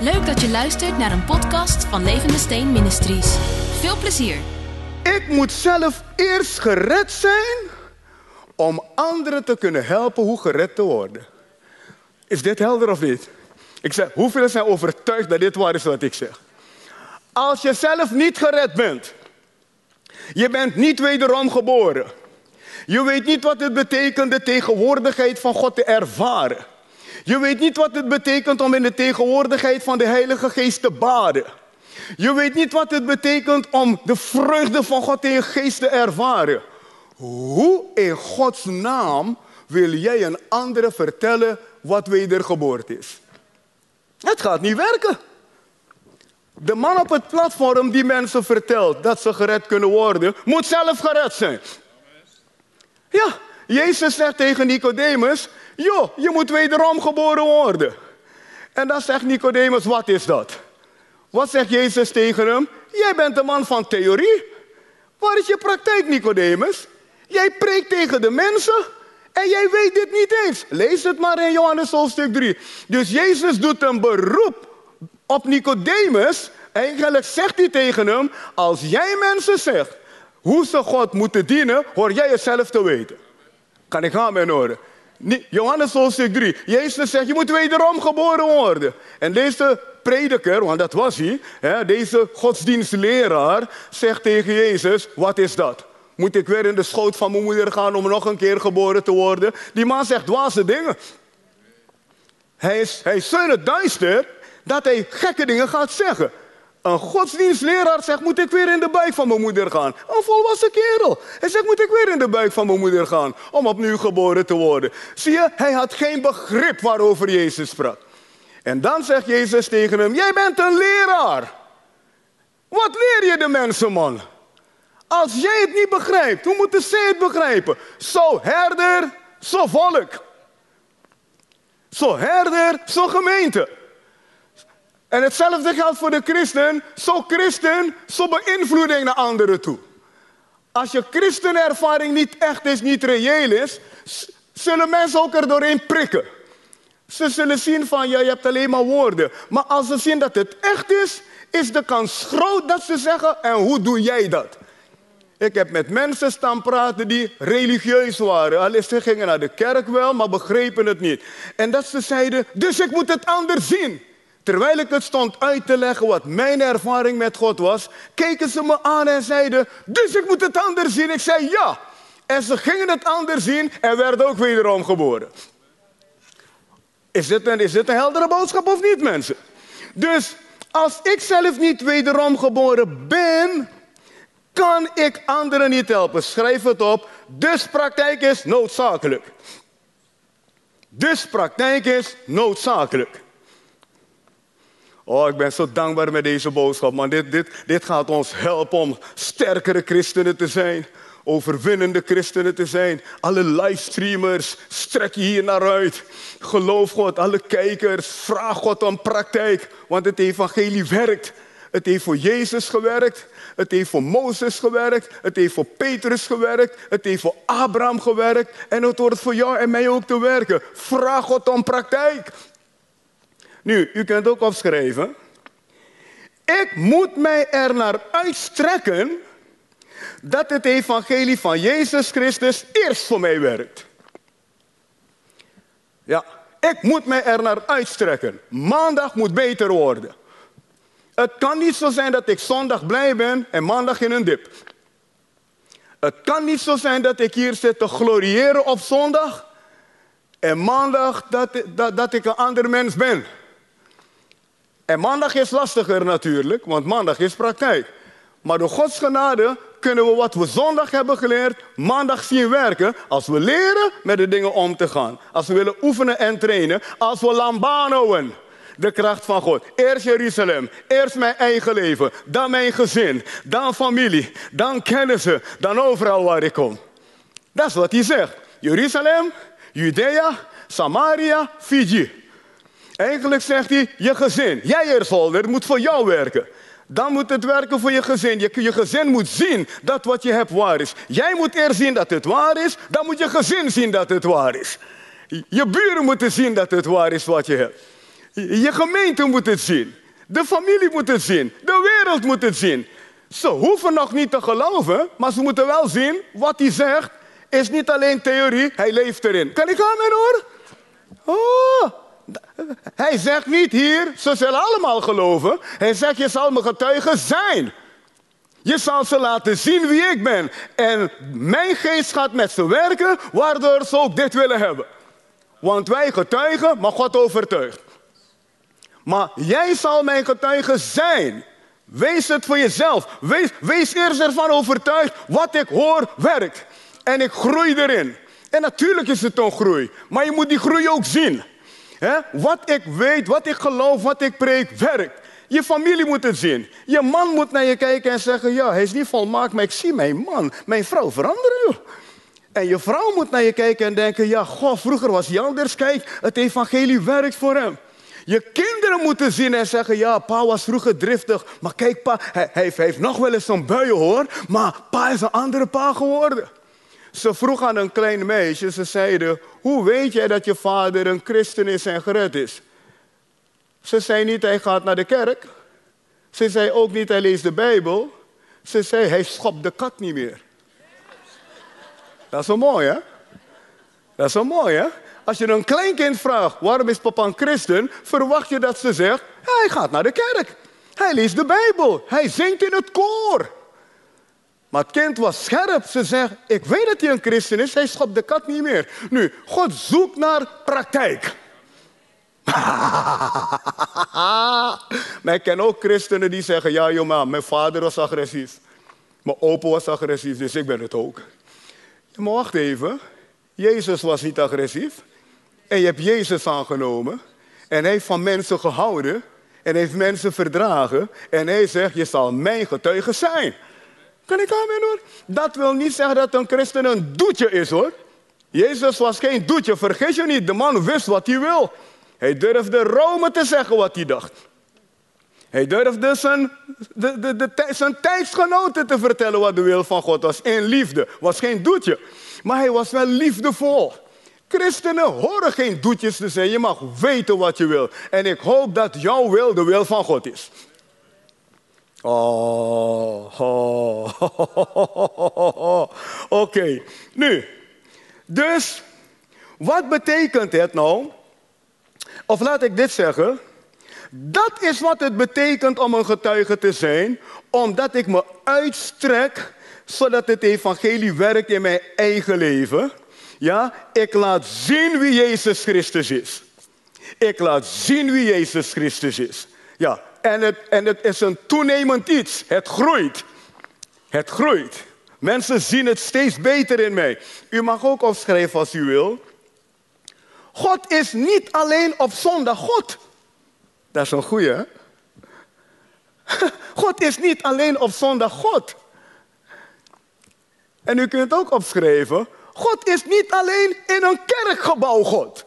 Leuk dat je luistert naar een podcast van Levende Steen Ministries. Veel plezier. Ik moet zelf eerst gered zijn om anderen te kunnen helpen hoe gered te worden. Is dit helder of niet? Ik zeg, hoeveel zijn overtuigd dat dit waar is wat ik zeg? Als je zelf niet gered bent, je bent niet wederom geboren. Je weet niet wat het betekent de tegenwoordigheid van God te ervaren. Je weet niet wat het betekent om in de tegenwoordigheid van de Heilige Geest te baden. Je weet niet wat het betekent om de vreugde van God in je geest te ervaren. Hoe in Gods naam wil jij een andere vertellen wat wedergeboorte is? Het gaat niet werken. De man op het platform die mensen vertelt dat ze gered kunnen worden, moet zelf gered zijn. Ja, Jezus zegt tegen Nicodemus, joh, je moet wederom geboren worden. En dan zegt Nicodemus, wat is dat? Wat zegt Jezus tegen hem? Jij bent een man van theorie. Waar is je praktijk, Nicodemus? Jij preekt tegen de mensen en jij weet dit niet eens. Lees het maar in Johannes hoofdstuk 3. Dus Jezus doet een beroep op Nicodemus. Eigenlijk zegt hij tegen hem, als jij mensen zegt hoe ze God moeten dienen, hoor jij het zelf te weten. Kan ik gaan mijn oren? Johannes hoofdstuk 3. Jezus zegt, je moet wederom geboren worden. En deze prediker, want dat was hij, hè, deze godsdienstleraar, zegt tegen Jezus, wat is dat? Moet ik weer in de schoot van mijn moeder gaan om nog een keer geboren te worden? Die man zegt dwaze dingen. Hij is, hij is zo in het duister dat hij gekke dingen gaat zeggen. Een godsdienstleraar zegt, moet ik weer in de buik van mijn moeder gaan? Een volwassen kerel. Hij zegt, moet ik weer in de buik van mijn moeder gaan om opnieuw geboren te worden? Zie je, hij had geen begrip waarover Jezus sprak. En dan zegt Jezus tegen hem, jij bent een leraar. Wat leer je de mensen, man? Als jij het niet begrijpt, hoe moeten zij het begrijpen? Zo herder, zo volk. Zo herder, zo gemeente. En hetzelfde geldt voor de christen. Zo christen, zo beïnvloeding naar anderen toe. Als je christenervaring niet echt is, niet reëel is, zullen mensen ook er doorheen prikken. Ze zullen zien van, ja, je hebt alleen maar woorden. Maar als ze zien dat het echt is, is de kans groot dat ze zeggen, en hoe doe jij dat? Ik heb met mensen staan praten die religieus waren. Alleen ze gingen naar de kerk wel, maar begrepen het niet. En dat ze zeiden, dus ik moet het anders zien. Terwijl ik het stond uit te leggen wat mijn ervaring met God was, keken ze me aan en zeiden, dus ik moet het anders zien. Ik zei ja. En ze gingen het anders zien en werden ook wederom geboren. Is dit een, is dit een heldere boodschap of niet, mensen? Dus als ik zelf niet wederom geboren ben, kan ik anderen niet helpen. Schrijf het op. Dus praktijk is noodzakelijk. Dus praktijk is noodzakelijk. Oh, ik ben zo dankbaar met deze boodschap, man. Dit, dit, dit gaat ons helpen om sterkere christenen te zijn. Overwinnende christenen te zijn. Alle livestreamers, strek je hier naar uit. Geloof God, alle kijkers, vraag God om praktijk. Want het evangelie werkt. Het heeft voor Jezus gewerkt. Het heeft voor Mozes gewerkt. Het heeft voor Petrus gewerkt. Het heeft voor Abraham gewerkt. En het wordt voor jou en mij ook te werken. Vraag God om praktijk. Nu, u kunt ook opschrijven. Ik moet mij er naar uitstrekken dat het evangelie van Jezus Christus eerst voor mij werkt. Ja, ik moet mij er naar uitstrekken. Maandag moet beter worden. Het kan niet zo zijn dat ik zondag blij ben en maandag in een dip. Het kan niet zo zijn dat ik hier zit te gloriëren op zondag en maandag dat, dat, dat ik een ander mens ben. En maandag is lastiger natuurlijk, want maandag is praktijk. Maar door Gods genade kunnen we wat we zondag hebben geleerd, maandag zien werken. Als we leren met de dingen om te gaan. Als we willen oefenen en trainen. Als we lambanoen. De kracht van God. Eerst Jeruzalem, eerst mijn eigen leven, dan mijn gezin, dan familie, dan kennissen, dan overal waar ik kom. Dat is wat hij zegt. Jeruzalem, Judea, Samaria, Fiji. Eigenlijk zegt hij, je gezin, jij eerstholder, het moet voor jou werken. Dan moet het werken voor je gezin. Je, je gezin moet zien dat wat je hebt waar is. Jij moet eerst zien dat het waar is, dan moet je gezin zien dat het waar is. Je buren moeten zien dat het waar is wat je hebt. Je gemeente moet het zien. De familie moet het zien. De wereld moet het zien. Ze hoeven nog niet te geloven, maar ze moeten wel zien wat hij zegt is niet alleen theorie, hij leeft erin. Kan ik aan hoor? Hij zegt niet hier, ze zullen allemaal geloven. Hij zegt, je zal mijn getuige zijn. Je zal ze laten zien wie ik ben. En mijn geest gaat met ze werken, waardoor ze ook dit willen hebben. Want wij getuigen, maar God overtuigt. Maar jij zal mijn getuige zijn. Wees het voor jezelf. Wees, wees eerst ervan overtuigd. Wat ik hoor, werkt. En ik groei erin. En natuurlijk is het een groei. Maar je moet die groei ook zien. Wat ik weet, wat ik geloof, wat ik preek, werkt. Je familie moet het zien. Je man moet naar je kijken en zeggen: Ja, hij is niet volmaakt, maar ik zie mijn man, mijn vrouw veranderen. En je vrouw moet naar je kijken en denken: Ja, goh, vroeger was hij anders. Kijk, het evangelie werkt voor hem. Je kinderen moeten zien en zeggen: Ja, pa was vroeger driftig. Maar kijk, pa, hij, hij heeft nog wel eens zo'n buien hoor. Maar pa is een andere pa geworden. Ze vroeg aan een klein meisje, ze zeiden, hoe weet jij dat je vader een christen is en gered is? Ze zei niet, hij gaat naar de kerk. Ze zei ook niet, hij leest de Bijbel. Ze zei, hij schopt de kat niet meer. Dat is wel mooi, hè? Dat is wel mooi, hè? Als je een kleinkind vraagt, waarom is papa een christen? Verwacht je dat ze zegt, hij gaat naar de kerk. Hij leest de Bijbel. Hij zingt in het koor. Maar het kind was scherp. Ze zegt, ik weet dat hij een christen is. Hij schopt de kat niet meer. Nu, God zoekt naar praktijk. maar ik ken ook christenen die zeggen, ja jongen, mijn vader was agressief. Mijn opa was agressief, dus ik ben het ook. maar wacht even. Jezus was niet agressief. En je hebt Jezus aangenomen. En hij heeft van mensen gehouden. En heeft mensen verdragen. En hij zegt, je zal mijn getuige zijn. Kan ik amen hoor? Dat wil niet zeggen dat een christen een doetje is hoor. Jezus was geen doetje, vergeet je niet. De man wist wat hij wil. Hij durfde Rome te zeggen wat hij dacht. Hij durfde zijn, de, de, de, zijn tijdsgenoten te vertellen wat de wil van God was. In liefde. Was geen doetje. Maar hij was wel liefdevol. Christenen horen geen doetjes te zijn. Je mag weten wat je wil. En ik hoop dat jouw wil de wil van God is. Oh, Oké, nu. Dus, wat betekent het nou? Of laat ik dit zeggen. Dat is wat het betekent om een getuige te zijn, omdat ik me uitstrek zodat het evangelie werkt in mijn eigen leven. Ja, ik laat zien wie Jezus Christus is. Ik laat zien wie Jezus Christus is. Ja, en het, en het is een toenemend iets. Het groeit. Het groeit. Mensen zien het steeds beter in mij. U mag ook opschrijven als u wil. God is niet alleen op zondag God. Dat is een goeie, hè? God is niet alleen op zondag God. En u kunt ook opschrijven, God is niet alleen in een kerkgebouw God.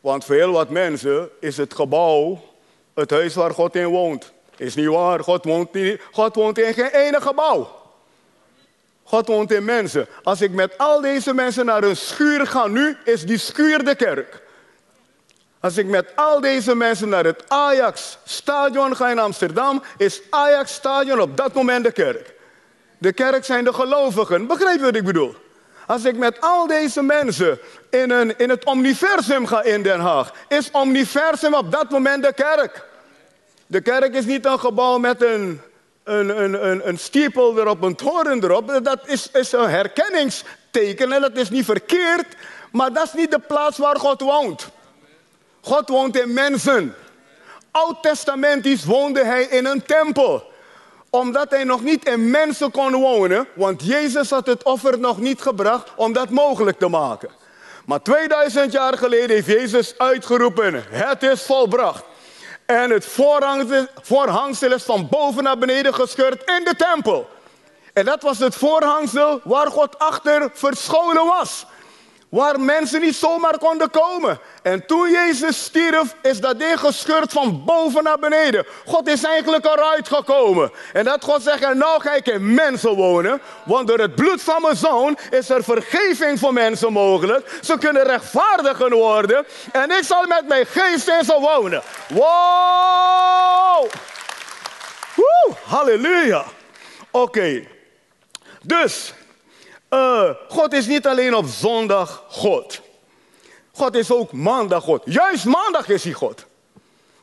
Want voor heel wat mensen is het gebouw het huis waar God in woont. Is niet waar. God woont, niet, God woont in geen ene gebouw. God woont in mensen. Als ik met al deze mensen naar een schuur ga nu, is die schuur de kerk. Als ik met al deze mensen naar het Ajax-stadion ga in Amsterdam, is Ajax-stadion op dat moment de kerk. De kerk zijn de gelovigen. Begrijp je wat ik bedoel? Als ik met al deze mensen in, een, in het omniversum ga in Den Haag, is omniversum op dat moment de kerk. De kerk is niet een gebouw met een, een, een, een, een stiepel erop, een toren erop. Dat is, is een herkenningsteken en dat is niet verkeerd, maar dat is niet de plaats waar God woont. God woont in mensen. Oud-testamentisch woonde hij in een tempel omdat hij nog niet in mensen kon wonen, want Jezus had het offer nog niet gebracht om dat mogelijk te maken. Maar 2000 jaar geleden heeft Jezus uitgeroepen, het is volbracht. En het voorhangsel is van boven naar beneden gescheurd in de tempel. En dat was het voorhangsel waar God achter verscholen was. Waar mensen niet zomaar konden komen. En toen Jezus stierf, is dat ding gescheurd van boven naar beneden. God is eigenlijk eruit gekomen. En dat God zegt, nou ga ik in mensen wonen. Want door het bloed van mijn zoon is er vergeving voor mensen mogelijk. Ze kunnen rechtvaardiger worden. En ik zal met mijn geest in ze wonen. Wow! Woe, halleluja. Oké. Dus, uh, God is niet alleen op zondag God. God is ook maandag God. Juist maandag is hij God.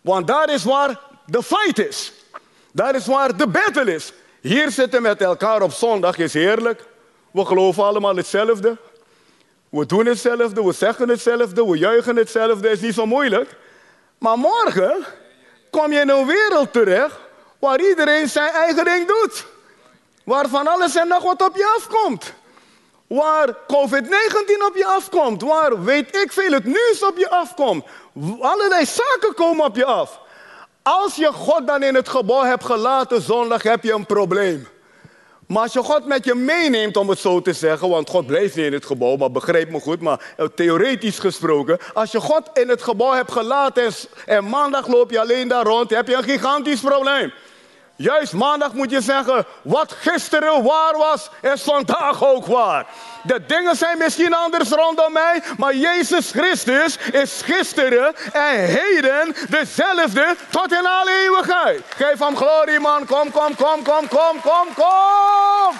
Want daar is waar de fight is. Daar is waar de battle is. Hier zitten met elkaar op zondag is heerlijk. We geloven allemaal hetzelfde. We doen hetzelfde, we zeggen hetzelfde, we juichen hetzelfde. is niet zo moeilijk. Maar morgen kom je in een wereld terecht waar iedereen zijn eigen ding doet. Waar van alles en nog wat op je afkomt. Waar COVID-19 op je afkomt. Waar weet ik veel het nieuws op je afkomt. Allerlei zaken komen op je af. Als je God dan in het gebouw hebt gelaten zondag, heb je een probleem. Maar als je God met je meeneemt, om het zo te zeggen, want God blijft niet in het gebouw, maar begrijp me goed, maar eh, theoretisch gesproken, als je God in het gebouw hebt gelaten en, en maandag loop je alleen daar rond, heb je een gigantisch probleem. Juist maandag moet je zeggen, wat gisteren waar was, is vandaag ook waar. De dingen zijn misschien anders rondom mij, maar Jezus Christus is gisteren en heden dezelfde tot in alle eeuwigheid. Geef hem glorie man, kom, kom, kom, kom, kom, kom, kom.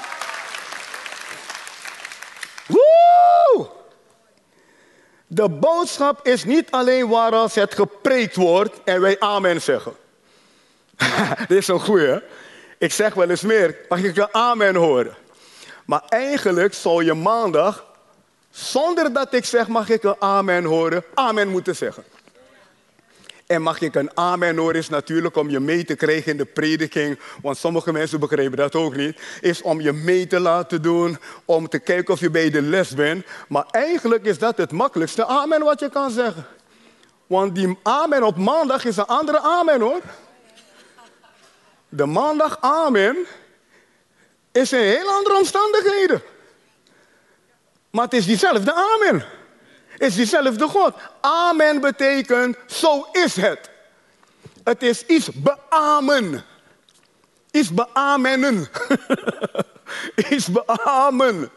Woe! De boodschap is niet alleen waar als het gepreekt wordt en wij amen zeggen. Dit is zo'n goeie. Ik zeg wel eens meer, mag ik een amen horen? Maar eigenlijk zou je maandag, zonder dat ik zeg mag ik een amen horen, amen moeten zeggen. En mag ik een amen horen is natuurlijk om je mee te krijgen in de prediking. Want sommige mensen begrijpen dat ook niet. Is om je mee te laten doen. Om te kijken of je bij de les bent. Maar eigenlijk is dat het makkelijkste amen wat je kan zeggen. Want die amen op maandag is een andere amen hoor. De maandag amen is in heel andere omstandigheden. Maar het is diezelfde amen. Het is diezelfde God. Amen betekent zo is het. Het is iets beamen. Iets beamenen. iets beamen.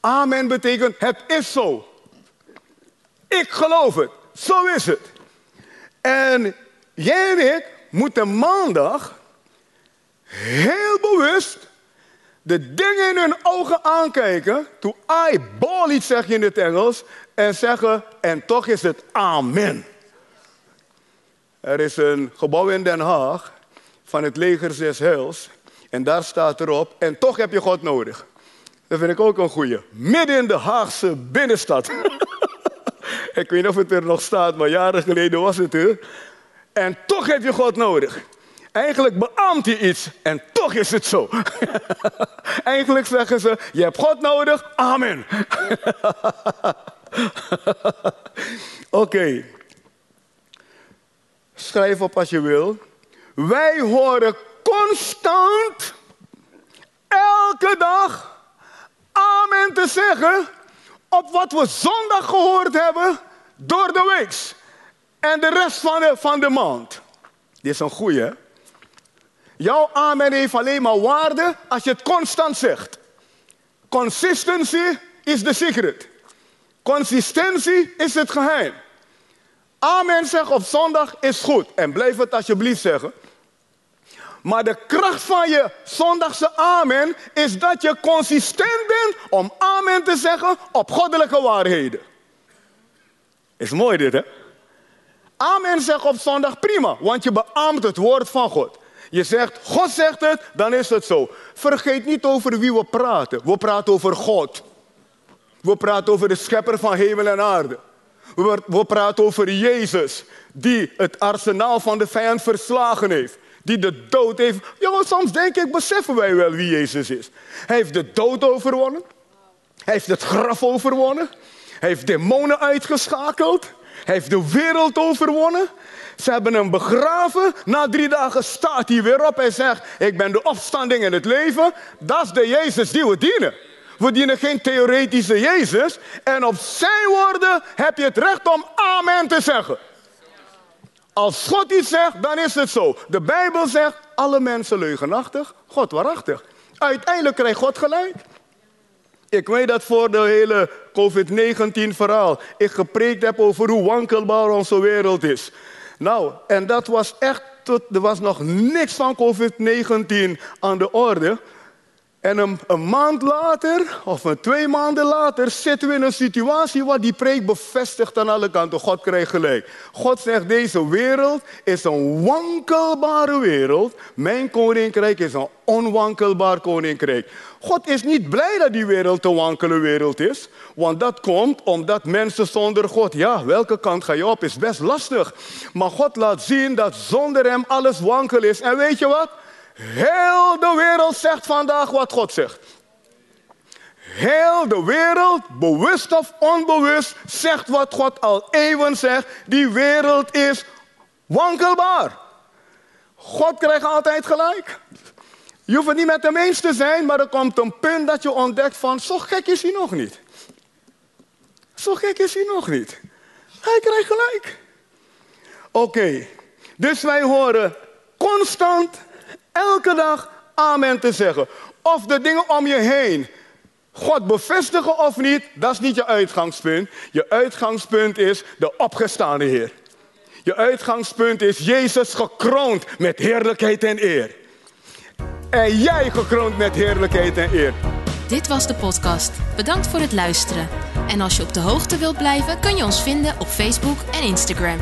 Amen betekent het is zo. Ik geloof het. Zo is het. En jij en ik moeten maandag heel bewust de dingen in hun ogen aankijken, to eyeball iets zeg je in het Engels, en zeggen, en toch is het amen. Er is een gebouw in Den Haag van het leger Zes Heils, en daar staat erop, en toch heb je God nodig. Dat vind ik ook een goeie. Midden in de Haagse binnenstad. ik weet niet of het er nog staat, maar jaren geleden was het er. En toch heb je God nodig. Eigenlijk beaamt hij iets en toch is het zo. Eigenlijk zeggen ze, je hebt God nodig, amen. Oké. Schrijf op als je wil. Wij horen constant, elke dag, amen te zeggen op wat we zondag gehoord hebben door de week. En de rest van de, van de maand. Dit is een goeie, Jouw amen heeft alleen maar waarde als je het constant zegt. Consistency is de secret. Consistentie is het geheim. Amen zeggen op zondag is goed. En blijf het alsjeblieft zeggen. Maar de kracht van je zondagse amen is dat je consistent bent om amen te zeggen op goddelijke waarheden. Is mooi dit, hè? Amen zeggen op zondag prima, want je beaamt het woord van God. Je zegt, God zegt het, dan is het zo. Vergeet niet over wie we praten. We praten over God. We praten over de schepper van hemel en aarde. We, praten over Jezus, die het arsenaal van de vijand verslagen heeft. Die de dood heeft. Ja, soms denk ik, beseffen wij wel wie Jezus is. Hij heeft de dood overwonnen. Hij heeft het graf overwonnen. Hij heeft demonen uitgeschakeld. Hij heeft de wereld overwonnen. Ze hebben hem begraven. Na drie dagen staat hij weer op en zegt: Ik ben de opstanding in het leven. Dat is de Jezus die we dienen. We dienen geen theoretische Jezus. En op zijn woorden heb je het recht om amen te zeggen. Als God iets zegt, dan is het zo. De Bijbel zegt, alle mensen leugenachtig, God waarachtig. Uiteindelijk krijgt God gelijk. Ik weet dat voor de hele COVID-19 verhaal ik gepreekt heb over hoe wankelbaar onze wereld is. Nou, en dat was echt, tot, er was nog niks van COVID-19 aan de orde. En een, maand later, of een twee maanden later, zitten we in een situatie waar die preek bevestigt aan alle kanten. God krijgt gelijk. God zegt, deze wereld is een wankelbare wereld. Mijn koninkrijk is een onwankelbaar koninkrijk. God is niet blij dat die wereld een wankele wereld is. Want dat komt omdat mensen zonder God, ja, welke kant ga je op, is best lastig. Maar God laat zien dat zonder hem alles wankel is. En weet je wat? Heel de wereld zegt vandaag wat God zegt. Heel de wereld, bewust of onbewust, zegt wat God al eeuwen zegt. Die wereld is wankelbaar. God krijgt altijd gelijk. Je hoeft het niet met hem eens te zijn, maar er komt een punt dat je ontdekt van, zo gek is hij nog niet. Zo gek is hij nog niet. Hij krijgt gelijk. Oké, dus wij horen constant elke dag amen te zeggen. Of de dingen om je heen God bevestigen of niet, dat is niet je uitgangspunt. Je uitgangspunt is de opgestaande Heer. Je uitgangspunt is Jezus gekroond met heerlijkheid en eer. En jij gekroond met heerlijkheid en eer. Dit was de podcast. Bedankt voor het luisteren. En als je op de hoogte wilt blijven, kun je ons vinden op Facebook en Instagram.